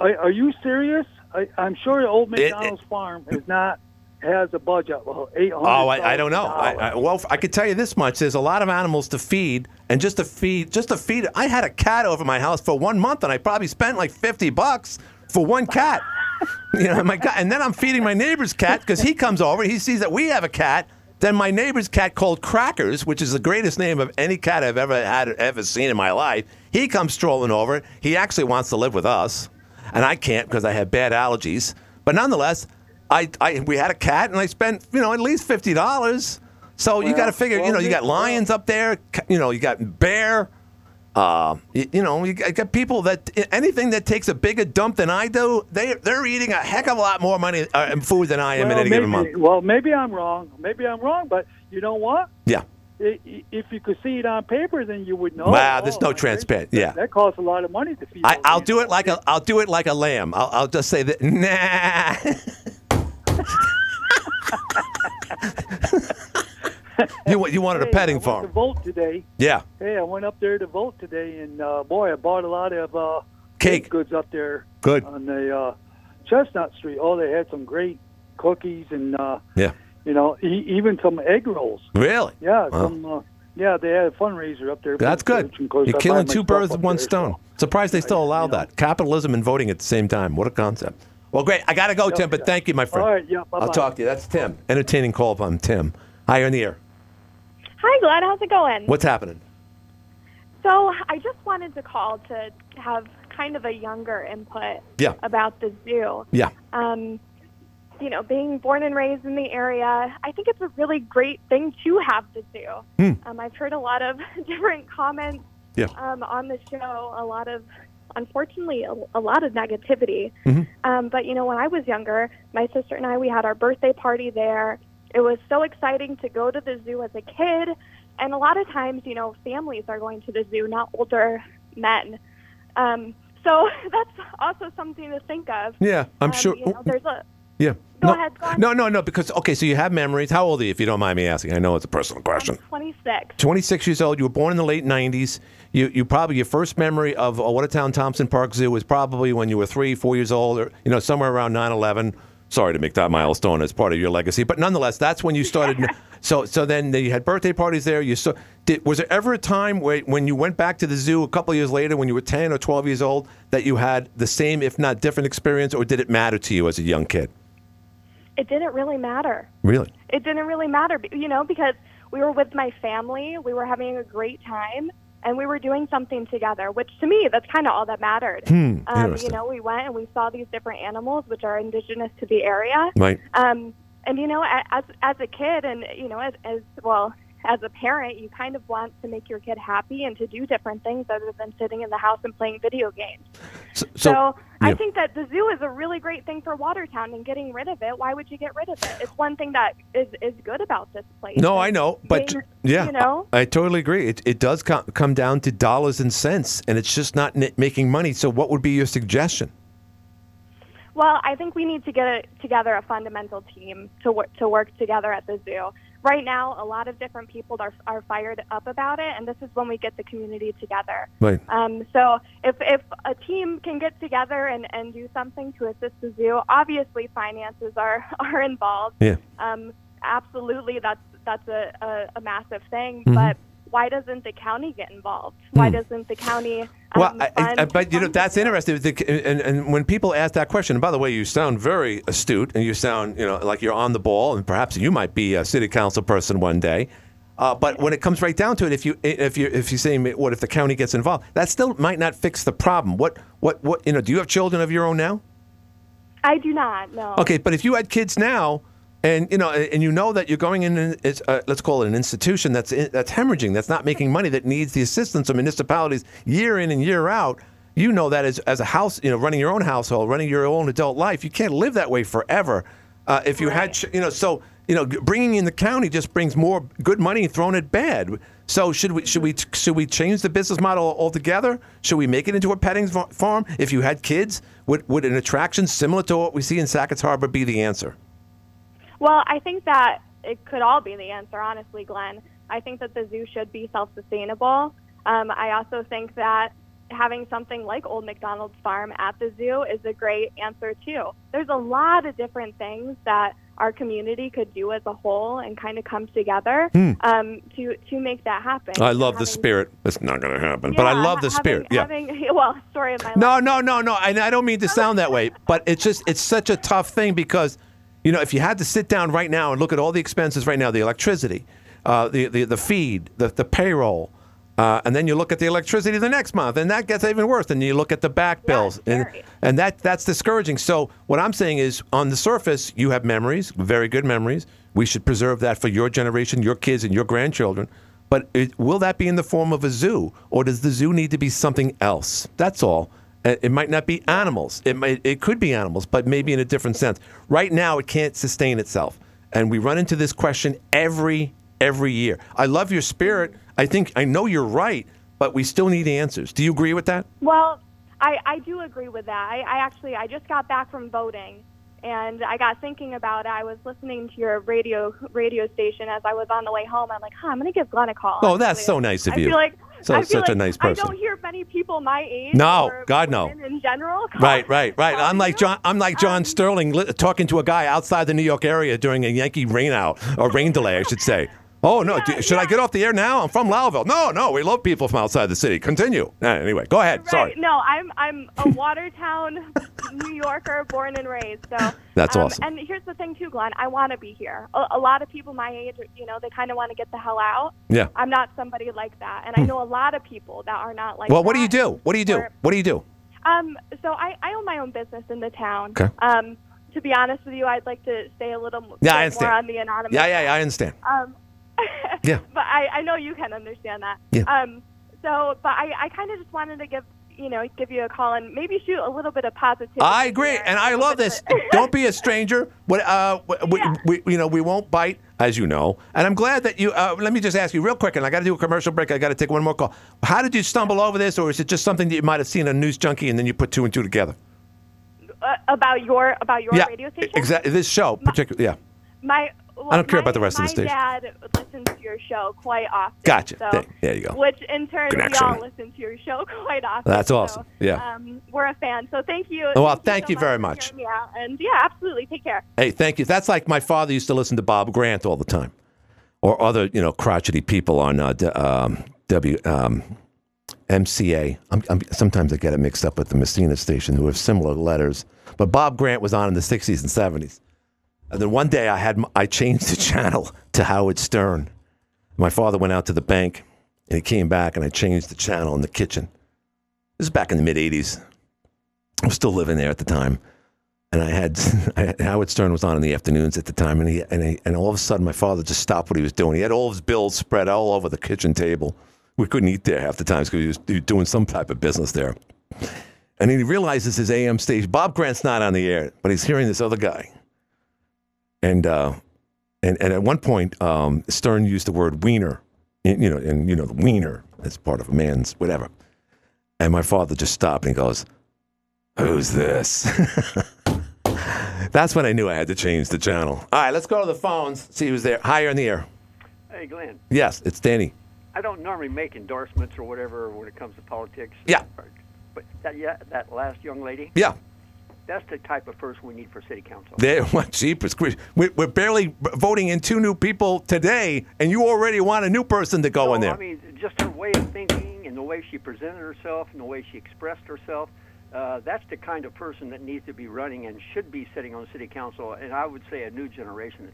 Are, are you serious? I, I'm sure Old McDonald's farm is not has a budget. Well, eight hundred. Oh, I, I don't know. I, I, well, I could tell you this much: there's a lot of animals to feed, and just to feed, just to feed. I had a cat over my house for one month, and I probably spent like fifty bucks for one cat. you know, my God, and then I'm feeding my neighbor's cat because he comes over, he sees that we have a cat. Then my neighbor's cat called Crackers, which is the greatest name of any cat I've ever had ever seen in my life. He comes strolling over. He actually wants to live with us, and I can't because I have bad allergies. But nonetheless, I, I we had a cat, and I spent you know at least fifty dollars. So you Well, got to figure, you know, you got well- lions up there, you know, you got bear. Uh, you, you know, you got people that anything that takes a bigger dump than I do, they they're eating a heck of a lot more money uh, and food than I am in well, any maybe, given month. Well, maybe I'm wrong. Maybe I'm wrong, but you know what? Yeah. If you could see it on paper, then you would know. Wow, there's Oh, no my transparent. Yeah. that costs a lot of money to feed. I, I'll do it like a I'll do it like a lamb. I'll, I'll just say that. Nah. you you wanted a petting I went farm? To vote today. Yeah. Hey, I went up there to vote today, and uh, boy, I bought a lot of uh, Cake. goods up there. Good. on the uh, Chestnut Street. Oh, they had some great cookies and uh, Yeah. you know e- even some egg rolls. Really? Yeah, Wow. some. Uh, yeah, they had a fundraiser up there. That's good. church, and of course, You're killing two birds with one there, stone. Surprised they still allow that. Capitalism and voting at the same time. What a concept. Well, great. I got to go, Tim, but thank you, my friend. All right, yeah, bye. I'll talk to you. That's Tim. Entertaining call from Tim. Hi, you're in the air. Hi, Glenn. How's it going? What's happening? So I just wanted to call to have kind of a younger input Yeah. about the zoo. Yeah. Um, you know, being born and raised in the area, I think it's a really great thing to have the zoo. Hmm. Um, I've heard a lot of different comments Yeah. um, on the show, a lot of, unfortunately, a, a lot of negativity. Mhm. Um, but you know, when I was younger, my sister and I, we had our birthday party there. It was so exciting to go to the zoo as a kid. And a lot of times, you know, families are going to the zoo, not older men. Um, so that's also something to think of. Yeah, I'm Um, sure. You know, there's a Yeah. Go no, ahead, Glenn. No, no, no. Because okay, so you have memories. How old are you, if you don't mind me asking? I know it's a personal question. 26. 26 years old. You were born in the late 90s. You, you probably your first memory of uh, Watertown Thompson Park Zoo was probably when you were three, four years old, or you know somewhere around 9/11. Sorry to make that milestone as part of your legacy, but nonetheless, that's when you started. so, so then you had birthday parties there. You saw. Did, was there ever a time where, when you went back to the zoo a couple years later, when you were 10 or 12 years old, that you had the same, if not different, experience, or did it matter to you as a young kid? It didn't really matter. Really? It didn't really matter, you know, because we were with my family, we were having a great time, and we were doing something together, which to me, that's kind of all that mattered. Hmm, um, you know, we went and we saw these different animals, which are indigenous to the area. Right. Um, and you know, as as a kid, and you know, as, as well as a parent, you kind of want to make your kid happy and to do different things other than sitting in the house and playing video games. So, So, I yeah. think that the zoo is a really great thing for Watertown, and getting rid of it, why would you get rid of it? It's one thing that is is good about this place. No, I know, but being- yeah, you know, I, I totally agree. It, it does com- come down to dollars and cents, and it's just not n- making money. So, what would be your suggestion? Well, I think we need to get a, together a fundamental team to work to work together at the zoo. Right now, a lot of different people are are fired up about it, and this is when we get the community together. Right. Um, so if if a team can get together and, and do something to assist the zoo, obviously finances are are involved. Yeah. Um, absolutely, that's that's a, a, a massive thing. Mhm. But why doesn't the county get involved? Why Hmm. doesn't the county? Well, um, I, I, I, but you know that's interesting. The- And, and when people ask that question, by the way, you sound very astute, and you sound you know like you're on the ball, and perhaps you might be a city council person one day. Uh, but when it comes right down to it, if you if you if you say what if the county gets involved, that still might not fix the problem. What what what you know? Do you have children of your own now? I do not. No. Okay, but if you had kids now, and you know, and you know that you're going in, an- uh, let's call it an institution that's in, that's hemorrhaging, that's not making money, that needs the assistance of municipalities year in and year out. You know that as as a house, you know, running your own household, running your own adult life, you can't live that way forever. Uh, if you had, ch- you know, so you know, bringing in the county just brings more good money thrown at bad. So should we should we should we change the business model altogether? Should we make it into a petting farm? If you had kids, would would an attraction similar to what we see in Sackets Harbor be the answer? Well, I think that it could all be the answer, honestly, Glenn. I think that the zoo should be self-sustainable. Um, I also think that having something like Old McDonald's Farm at the zoo is a great answer too. There's a lot of different things that our community could do as a whole and kind of come together Hmm. um, to to make that happen. I love the spirit. It's not going to happen, but I love the having- spirit. Yeah. Having, well, story of my life. No, no, no, no. And I don't mean to sound that way, but it's just it's such a tough thing because, you know, if you had to sit down right now and look at all the expenses right now, the electricity, uh, the, the the feed, the the payroll, uh, and then you look at the electricity the next month, and that gets even worse. And you look at the back bills, and and that that's discouraging. So what I'm saying is, on the surface, you have memories, very good memories. We should preserve that for your generation, your kids, and your grandchildren. But it, will that be in the form of a zoo, or does the zoo need to be something else? That's all. Uh, It might not be animals. It might. It could be animals, but maybe in a different sense. Right now, it can't sustain itself, and we run into this question every every year. I love your spirit. I think I know you're right, but we still need answers. Do you agree with that? Well, I, I do agree with that. I, I actually I just got back from voting, and I got thinking about it. I was listening to your radio radio station as I was on the way home. I'm like, huh, I'm gonna give Glenn a call. Oh, that's so nice of I you. feel like So- such a nice person. I don't hear many people my age. No, God, no. In general, Right, right, right. I'm like John. I'm like John um, Sterling li- talking to a guy outside the New York area during a Yankee rain out or rain delay, I should say. Oh no! do- should I get off the air now? I'm from Lowville. No, no, we love people from outside the city. Continue. Anyway, go ahead. Right. Sorry. No, I'm I'm a Watertown, New Yorker, born and raised. So That's um, awesome. And here's the thing too, Glenn. I want to be here. A, a lot of people my age, you know, they kind of want to get the hell out. Yeah. I'm not somebody like that, and I know a lot of people that are not like. Well, what do you do? What do you do? Or- What do you do? Um, so I, I own my own business in the town. Okay. Um, to be honest with you, I'd like to stay a little Yeah, I understand. more on the anonymous. Yeah, yeah, yeah, I understand. Um, Yeah. but I, I know you can understand that. Yeah. Um, so, but I, I kind of just wanted to give you know give you a call and maybe shoot a little bit of positivity. I agree, and I love this. Don't be a stranger. What, uh, we, we, we, you know, we won't bite, as you know. And I'm glad that you. Uh, let me just ask you real quick, and I got to do a commercial break. I got to take one more call. How did you stumble over this, or is it just something that you might have seen on NewzJunky, and then you put two and two together? uh, about your about your yeah, radio station. exactly. This show, particularly. Yeah. My well, I don't care my- about the rest of the station. My dad listens to your show quite often. Gotcha. So, There- there you go. Which in turn Connection. we all listen to your show quite often. That's so, awesome. Yeah. Um, we're a fan, so thank you. Well, thank thank so you very much. hearing me out. And yeah, absolutely. Take care. Hey, thank you. That's like my father used to listen to Bob Grant all the time, or other you know crotchety people on uh, um, W um, MCA. I'm, I'm, sometimes I get it mixed up with the Massena station, who have similar letters. But Bob Grant was on in the '60s and '70s, and then one day I had I changed the channel to Howard Stern. My father went out to the bank, and he came back, and I changed the channel in the kitchen. This is back in the mid '80s. I was still living there at the time and I had, I Howard Stern was on in the afternoons at the time, and he and, he, and all of a sudden my father just stopped what he was doing. He had all of his bills spread all over the kitchen table. We couldn't eat there half the times because he was, he was doing some type of business there. And he realizes his AM station. Bob Grant's not on the air, but he's hearing this other guy. And uh, and and at one point, um, Stern used the word wiener, you know, and you know the wiener as part of a man's whatever. And my father just stopped and he goes, "Who's this?" That's when I knew I had to change the channel. All right, let's go to the phones. See who's there. Higher in the air. Hey, Glenn. Yes, it's Danny. I don't normally make endorsements or whatever when it comes to politics. Yeah. But that yeah, that last young lady. Yeah. That's the type of person we need for city council. There, what jeepers creepers. We- We're barely voting in two new people today, and you already want a new person to go in there. I mean, just her way of thinking and the way she presented herself and the way she expressed herself. Uh, that's the kind of person that needs to be running and should be sitting on city council. And I would say a new generation.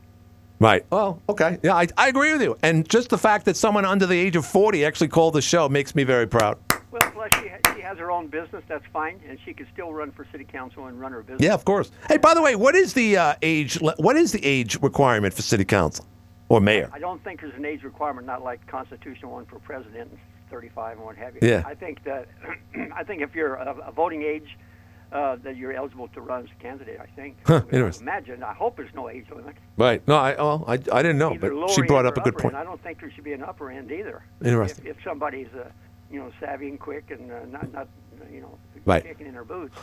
Right. Well, okay. Yeah, I, I agree with you. And just the fact that someone under the age of 40 actually called the show makes me very proud. Well, plus she, ha- she has her own business. That's fine, and she could still run for city council and run her business. Yeah, of course. Hey, by the way, what is the uh, age? What is the age requirement for city council or mayor? I don't think there's an age requirement, not like constitutional one for president, 35 and what have you. Yeah. I think that I think if you're a, a voting age, uh, that you're eligible to run as a candidate. I think. Huh, interesting. Imagine. I hope there's no age limit. Right. No, I well, I, I didn't know, Either but lower she brought end up a good upper point. End. I don't think there should be an upper end either. Interesting. If, if somebody's, uh, you know, savvy and quick and uh, not not you know Right. kicking in her boots.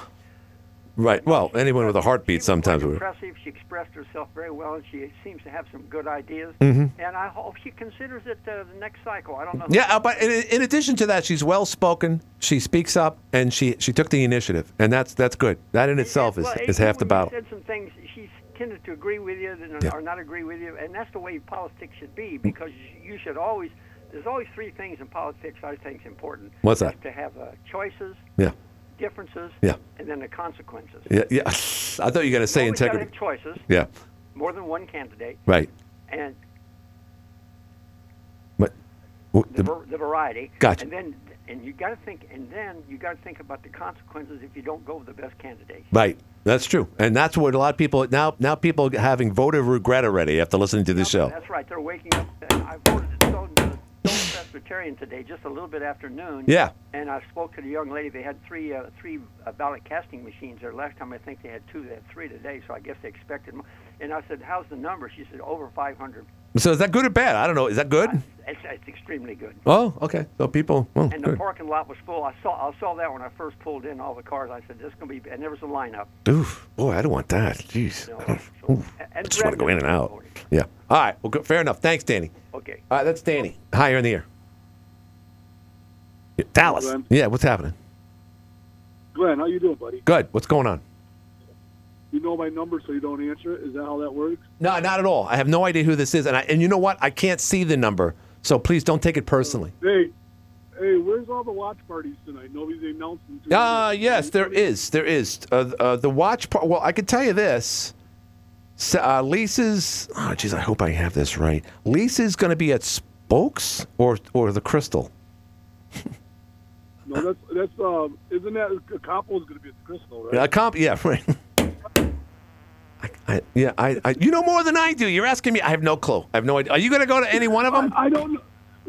Right. Well, anyone with a heartbeat sometimes would. Impressive. She expressed herself very well, and she seems to have some good ideas. Mm-hmm. And I hope she considers it uh, the next cycle. I don't know. Yeah, but in, in addition to that, she's well spoken. She speaks up, and she she took the initiative, and that's that's good. That in itself is, Well, is even half the battle. Said some things. She's tended to agree with you and, Yeah. or not agree with you, and that's the way politics should be. Because you should always. There's always three things in politics I think is important. What's that? To have uh, choices, Yeah. differences, Yeah. and then the consequences. Yeah, yeah. I thought you were going to say you integrity. have choices. Yeah. More than one candidate. Right. And But the, the- the variety. Gotcha. And then, and you got to think, and then you got to think about the consequences if you don't go with the best candidate. right. That's true, and that's what a lot of people now now people are having voter regret already after listening to this show. That's right. They're waking up. and I voted Presbyterian today, just a little bit after noon. Yeah. And I spoke to the young lady. They had three uh, three uh, ballot casting machines there. Last time I think they had two. They had three today. So I guess they expected more. And I said, "How's the number?" She said, "Over 500." So is that good or bad? I don't know. Is that good? It's, it's extremely good. Oh, okay. So people. Well, And the good. parking lot was full. I saw I saw that when I first pulled in all the cars. I said, "This is gonna be." And there was a lineup. Oof, boy, I don't want that. Jeez, I, don't, oof. I just want to go in and out. Yeah. All right. Well, good. fair enough. Thanks, Danny. Okay. All right, that's Danny. Hi, you're in the air. Yeah, Dallas. Yeah. What's happening? Glenn, how you doing, buddy? Good. What's going on? You know my number, so you don't answer it. Is that how that works? No, not at all. I have no idea who this is, and I, and you know what? I can't see the number, so please don't take it personally. Hey, hey, where's all the watch parties tonight? Nobody's announced them. Ah, yes, there is. There is. Uh, uh, the watch part. Well, I can tell you this. Uh, Lisa's. Oh, jeez, I hope I have this right. Lisa's going to be at Spokes or or the Crystal. No, that's that's um, isn't that Compo's going to be at the Crystal, right? Yeah, comp. Yeah, right. I, I, yeah, I, I. You know more than I do. You're asking me. I have no clue. I have no idea. Are you going to go to any one of them? I, I don't know.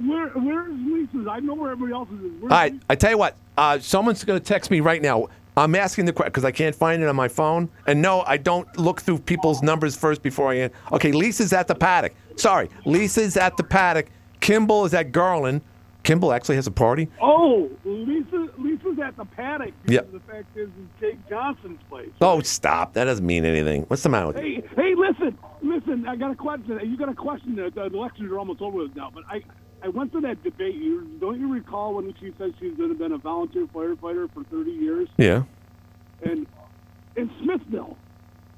Where where is Lisa's? I know where everybody else is. Where's All right, I tell you what. Uh, someone's going to text me right now. I'm asking the question because I can't find it on my phone. And no, I don't look through people's numbers first before I. Okay, Lisa's at the paddock. Sorry, Lisa's at the paddock. Kimball is at Garland. Kimball actually has a party. Oh, Lisa Lisa's at the paddock. Yep. The fact is, it's Jake Johnson's place. Oh, stop! That doesn't mean anything. What's the matter with you? Hey, hey, listen, listen. I got a question. You got a question. The, the elections are almost over now, but I, I went to that debate. You don't you recall when she said she's going to been a volunteer firefighter for 30 years? Yeah. And in Smithville,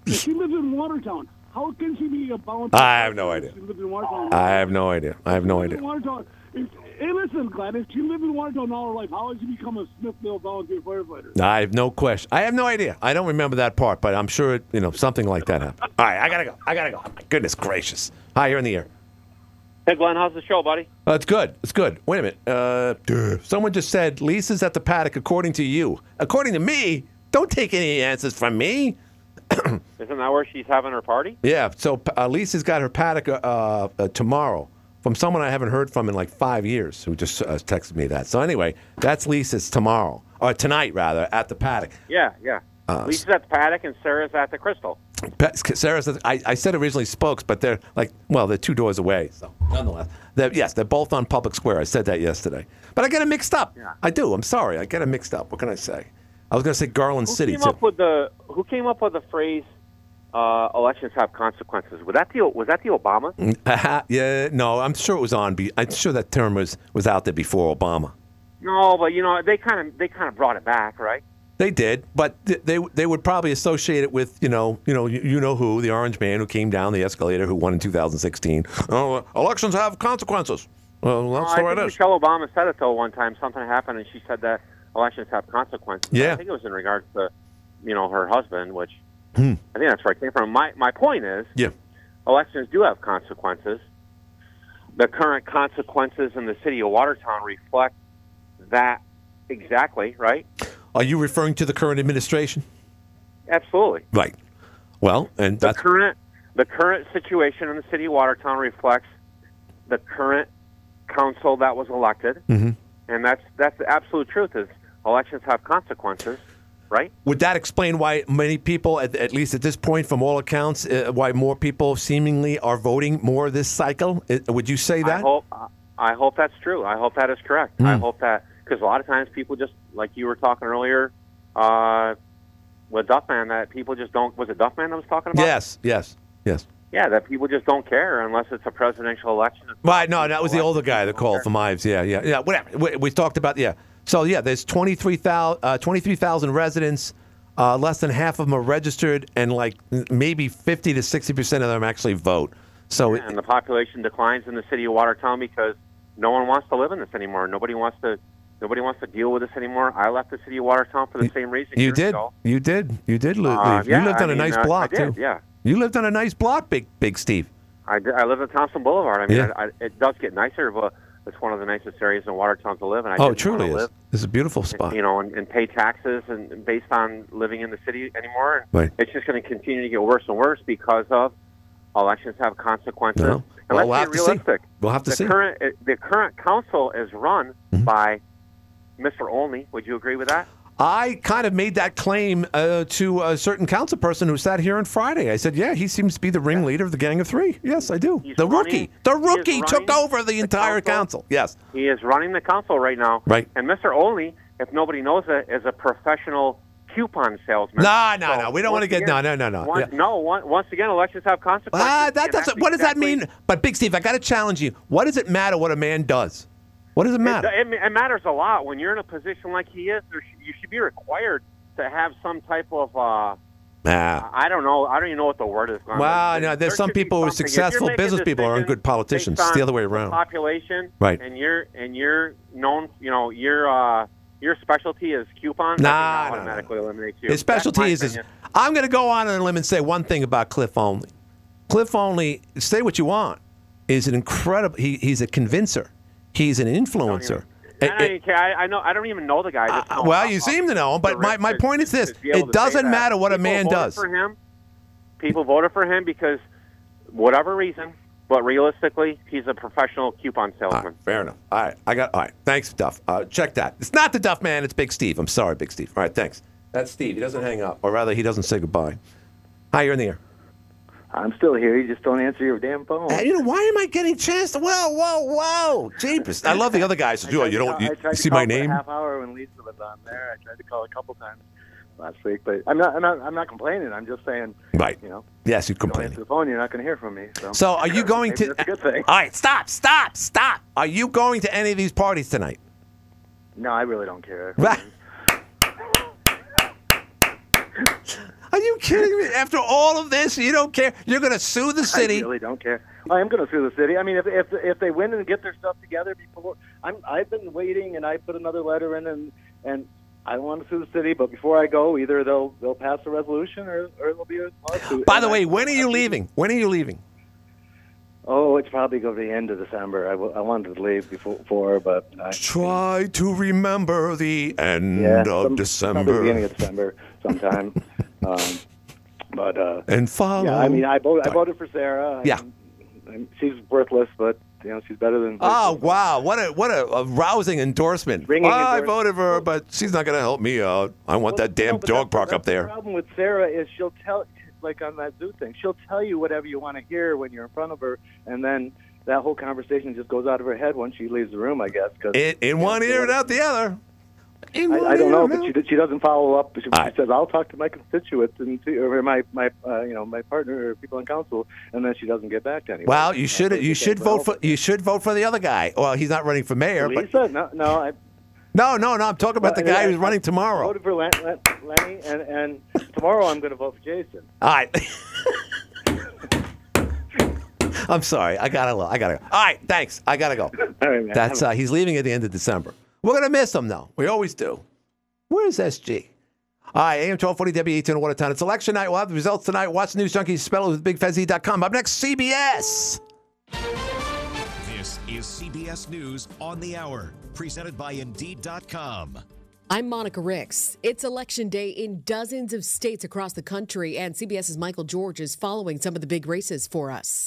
and she lives in Watertown. How can she be a volunteer? I have no idea. She lives in Watertown. I have no idea. I have no idea. Watertown. Hey, listen, Glenn. If she lived in Watertown all her life, how did you become a Smithville volunteer firefighter? I have no question. I have no idea. I don't remember that part, but I'm sure it, you know something like that happened. All right, I gotta go. I gotta go. My goodness gracious. Hi, you're in the air. Hey, Glenn, how's the show, buddy? Uh, it's good. It's good. Wait a minute. Uh, duh. someone just said Lisa's at the paddock. According to you, according to me, don't take any answers from me. Isn't that where she's having her party? Yeah. So uh, Lisa's got her paddock uh, uh, tomorrow from someone I haven't heard from in like five years, who just uh, texted me that. So anyway, that's Lisa's tomorrow or tonight rather at the paddock. Yeah, yeah. Uh, Lisa's at the paddock and Sarah's at the Crystal. Pa- Sarah says I, I said originally spokes, but they're like well, they're two doors away. So nonetheless, they're, yes, they're both on public square. I said that yesterday, but I get it mixed up. Yeah. I do. I'm sorry. I get it mixed up. What can I say? I was going to say Garland Who City came too. up with the Who came up with the phrase uh, "elections have consequences"? Was that the Was that the Obama? Uh, yeah, no, I'm sure it was on. I'm sure that term was was out there before Obama. No, but you know they kind of they kind of brought it back, right? They did, but they they would probably associate it with you know you know you, know who the orange man who came down the escalator who won in 2016. Oh, uh, elections have consequences. Well, that's the I way it is. Michelle Obama said it though one time. Something happened, and she said that elections have consequences. Yeah. I think it was in regards to you know her husband, which Hmm. I think that's where it came from. My my point is, Yeah. elections do have consequences. The current consequences in the city of Watertown reflect that exactly, right? Are you referring to the current administration? Absolutely. Right. Well, and The that's current the current situation in the city of Watertown reflects the current council that was elected, Mhm. and that's that's the absolute truth. Is elections have consequences, right? Would that explain why many people, at, at least at this point, from all accounts, uh, why more people seemingly are voting more this cycle? Uh, would you say that? I hope I hope that's true. I hope that is correct. I Hmm. hope that because a lot of times people just like you were talking earlier, uh, with Duffman that people just don't. Was it Duffman that was talking about? Yes, yes, yes. Yeah, that people just don't care unless it's a presidential election. Right, no, that was the older guy that called from Ives. Yeah, yeah, yeah. Whatever. We, we talked about yeah. So yeah, there's 23,000 uh, 23,000 residents. Uh, less than half of them are registered, and like maybe 50 to 60 percent of them actually vote. So it- and the population declines in the city of Watertown because no one wants to live in this anymore. Nobody wants to. Nobody wants to deal with this anymore. I left the city of Watertown for the same reason. you did, ago. you did, you did li- Uh, yeah, you lived I on a nice uh, block did, too. yeah. you lived on a nice block, big, big Steve. I, did- I live in Thompson Boulevard. I mean, Yeah. I, I, it does get nicer, but it's one of the nicest areas in Watertown to live. And I oh, it truly is. live, It's a beautiful spot. you know, and, and pay taxes and based on living in the city anymore. Right. It's just going to continue to get worse and worse because of elections have consequences. No. And Well, we'll let's have be to see. realistic. We'll have to the see. Mm-hmm. Current, uh, the current council is run by Mr. Olney. Would you agree with that? I kind of made that claim uh, to a certain council person who sat here on Friday. I said, "Yeah, he seems to be the ringleader of the Gang of Three. Yes, I do. the rookie, the rookie took over the entire council. Yes, He is running the council right now. Right. And Mr. Olney, if nobody knows it, is a professional coupon salesman. No, no, So no. We don't want to get no, again- no, no, no. One, Yeah. No, once again, elections have consequences. Ah, that doesn't. What does that mean? But Big Steve, I got to challenge you. What does it matter what a man does? What does it It, matter? it, it matters a lot when you're in a position like he is. Sh- you should be required to have some type of. Uh, Ah. I don't know. I don't even know what the word is. Well, no, there's there some people who are something. If you're successful business people aren't good politicians. It's the other way around. Population, Right. And you're and you're known. You know, your uh, your specialty is coupons. Nah, that no, does no, automatically eliminates you. His specialty is, is. I'm going to go on and limb and say one thing about Cliff Olney. Cliff Olney, say what you want, is an incredible. He, he's a convincer. He's an influencer. I don't, even. I, I know. I don't even know the guy. Know Uh, well, you seem to know him, but my, my point is this: to be able it doesn't matter what a man does. For him, people voted for him because whatever reason. But realistically, he's a professional coupon salesman. Fair enough. All right, I got. All right, thanks, Duff. Uh, check that. It's not the Duff man. It's Big Steve. I'm sorry, Big Steve. All right, thanks. That's Steve. He doesn't hang up, or rather, he doesn't say goodbye. Hi, you're in the air. I'm still here. You just don't answer your damn phone. Hey, you know, why am I getting chance to? Whoa, whoa, whoa! Jeepers! I love the other guys. I You, you don't. call- You, you see my name? half hour when Lisa was on there. I tried to call a couple times last week, but I'm not. I'm not. I'm not complaining. I'm just saying. Right. You know, Yes, you're complaining. answer the phone. You're not going to hear from me. So. So, are you going to? That's a good thing. All right, stop, stop, stop. Are you going to any of these parties tonight? No, I really don't care. Right. Are you kidding me? After all of this, you don't care. You're going to sue the city. I really don't care. I am going to sue the city. I mean, if if if they win and get their stuff together before, I'm I've been waiting and I put another letter in and and I want to sue the city, but before I go, either they'll they'll pass a resolution or or it'll be a lawsuit. By And the I- way, when are you leaving? When are you leaving? Oh, it's probably go to be the end of December. I, w- I wanted to leave before, before but I, Try to remember the end yeah, of some- December. beginning of December sometime. um, but uh, and follow. yeah, I mean, I voted. I voted for Sarah. I Yeah. mean, she's worthless, but you know, she's better than. Oh wow! What a what a, a rousing endorsement. Ringing I voted for her, but she's not going to help me out. I want that damn No, dog park up there. The problem with Sarah is she'll tell, like on that zoo thing, she'll tell you whatever you want to hear when you're in front of her, and then that whole conversation just goes out of her head once she leaves the room. I guess. Cause, In, in one ear and out the other. I, I don't know, but she, she doesn't follow up. She, she says, "I'll talk to my constituents and see, or my my uh, you know my partner or people on council," and then she doesn't get back to anyone. Well, you should you should vote for you should vote for the other guy. Well, he's not running for mayor, but Lisa? No, no, I no, no, no. I'm talking about the guy I- who's running tomorrow. I tomorrow. voted for Len, Len, Lenny, and and tomorrow I'm going to vote for Jason. All right. I'm sorry. I gotta. I gotta. Go. All right. Thanks. I gotta go. All right, man. That's uh, he's leaving at the end of December. We're gonna miss him though. We always do. Where's SG? All right, AM 1240 WATN Watertown. It's election night. We'll have the results tonight. Watch the NewzJunky's. Spell it with BigFezzy.com. Up next, CBS. This is CBS News on the Hour, presented by Indeed.com. I'm Monica Ricks. It's election day in dozens of states across the country, and CBS's Michael George is following some of the big races for us.